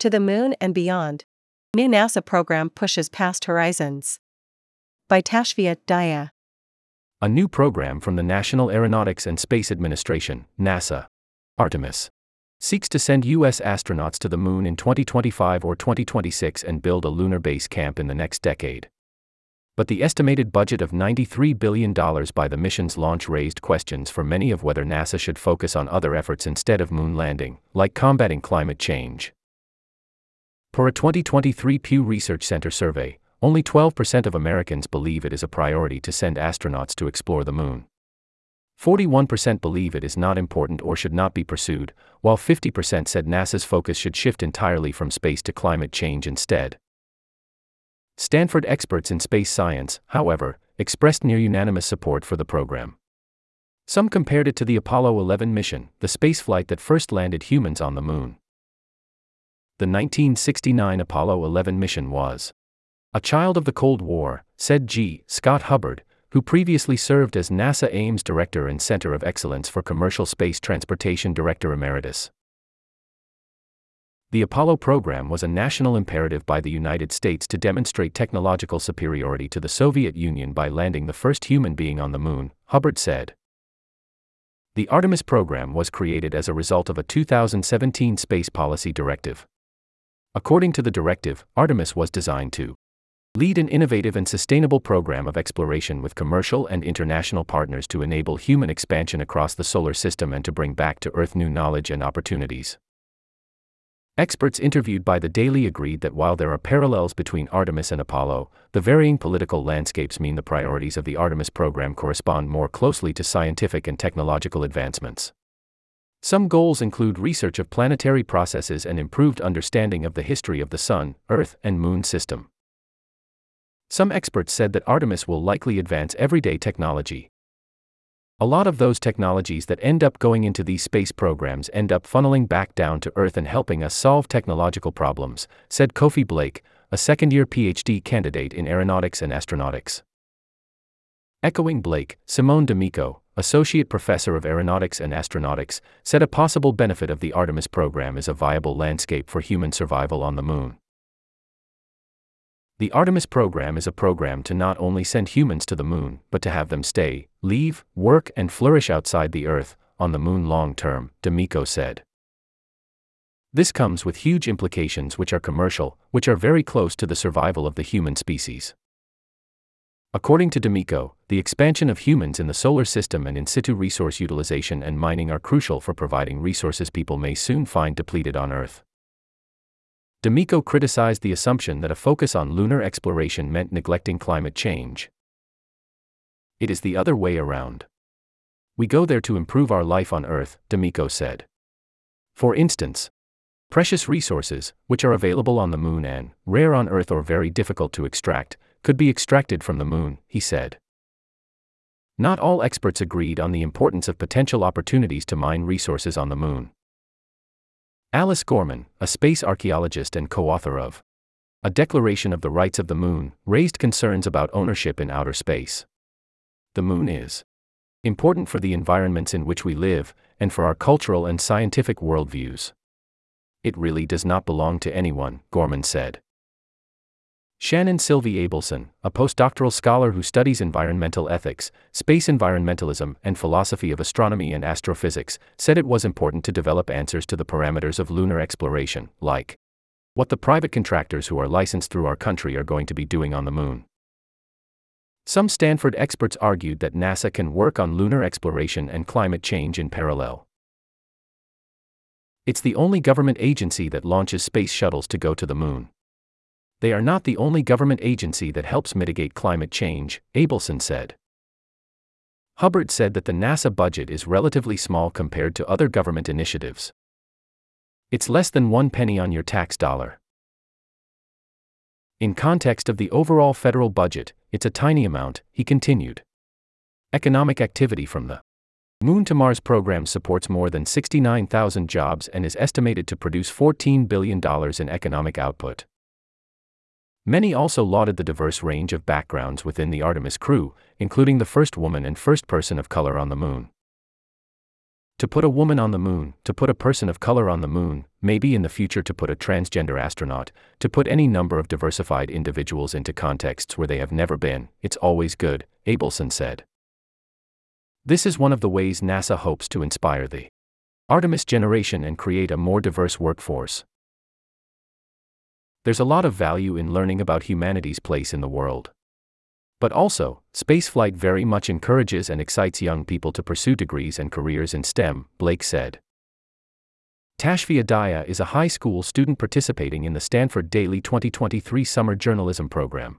To the moon and beyond. New NASA program pushes past horizons. By Tashvia Daya. A new program from the National Aeronautics and Space Administration, NASA, Artemis, seeks to send U.S. astronauts to the moon in 2025 or 2026 and build a lunar base camp in the next decade but the estimated budget of $93 billion by the mission's launch raised questions for many of whether NASA should focus on other efforts instead of moon landing, like combating climate change. Per a 2023 Pew Research Center survey, only 12% of Americans believe it is a priority to send astronauts to explore the moon. 41% believe it is not important or should not be pursued, while 50% said NASA's focus should shift entirely from space to climate change instead. Stanford experts in space science, however, expressed near unanimous support for the program. Some compared it to the Apollo 11 mission, the spaceflight that first landed humans on the moon. The 1969 Apollo 11 mission was a child of the Cold War, said G. Scott Hubbard, who previously served as NASA Ames Director and Center of Excellence for Commercial Space Transportation Director Emeritus. The Apollo program was a national imperative by the United States to demonstrate technological superiority to the Soviet Union by landing the first human being on the moon, Hubbard said. The Artemis program was created as a result of a 2017 Space Policy Directive. According to the directive, Artemis was designed to lead an innovative and sustainable program of exploration with commercial and international partners to enable human expansion across the solar system and to bring back to Earth new knowledge and opportunities. Experts interviewed by the Daily agreed that while there are parallels between Artemis and Apollo, the varying political landscapes mean the priorities of the Artemis program correspond more closely to scientific and technological advancements. Some goals include research of planetary processes and improved understanding of the history of the Sun, Earth, and Moon system. Some experts said that Artemis will likely advance everyday technology, a lot of those technologies that end up going into these space programs end up funneling back down to Earth and helping us solve technological problems, said Kofi Blake, a second year PhD candidate in aeronautics and astronautics. Echoing Blake, Simone D'Amico, associate professor of aeronautics and astronautics, said a possible benefit of the Artemis program is a viable landscape for human survival on the moon. The Artemis program is a program to not only send humans to the moon, but to have them stay, leave, work, and flourish outside the Earth, on the moon long term, D'Amico said. This comes with huge implications which are commercial, which are very close to the survival of the human species. According to D'Amico, the expansion of humans in the solar system and in situ resource utilization and mining are crucial for providing resources people may soon find depleted on Earth. D'Amico criticized the assumption that a focus on lunar exploration meant neglecting climate change. It is the other way around. We go there to improve our life on Earth, D'Amico said. For instance, precious resources, which are available on the moon and rare on Earth or very difficult to extract, could be extracted from the moon, he said. Not all experts agreed on the importance of potential opportunities to mine resources on the moon. Alice Gorman, a space archaeologist and co author of A Declaration of the Rights of the Moon, raised concerns about ownership in outer space. The moon is important for the environments in which we live, and for our cultural and scientific worldviews. It really does not belong to anyone, Gorman said. Shannon Sylvie Abelson, a postdoctoral scholar who studies environmental ethics, space environmentalism, and philosophy of astronomy and astrophysics, said it was important to develop answers to the parameters of lunar exploration, like what the private contractors who are licensed through our country are going to be doing on the moon. Some Stanford experts argued that NASA can work on lunar exploration and climate change in parallel. It's the only government agency that launches space shuttles to go to the moon. They are not the only government agency that helps mitigate climate change, Abelson said. Hubbard said that the NASA budget is relatively small compared to other government initiatives. It's less than one penny on your tax dollar. In context of the overall federal budget, it's a tiny amount, he continued. Economic activity from the Moon to Mars program supports more than 69,000 jobs and is estimated to produce $14 billion in economic output. Many also lauded the diverse range of backgrounds within the Artemis crew, including the first woman and first person of color on the moon. To put a woman on the moon, to put a person of color on the moon, maybe in the future to put a transgender astronaut, to put any number of diversified individuals into contexts where they have never been, it's always good, Abelson said. This is one of the ways NASA hopes to inspire the Artemis generation and create a more diverse workforce. There's a lot of value in learning about humanity's place in the world. But also, spaceflight very much encourages and excites young people to pursue degrees and careers in STEM, Blake said. Tashvia Daya is a high school student participating in the Stanford Daily 2023 Summer Journalism Program.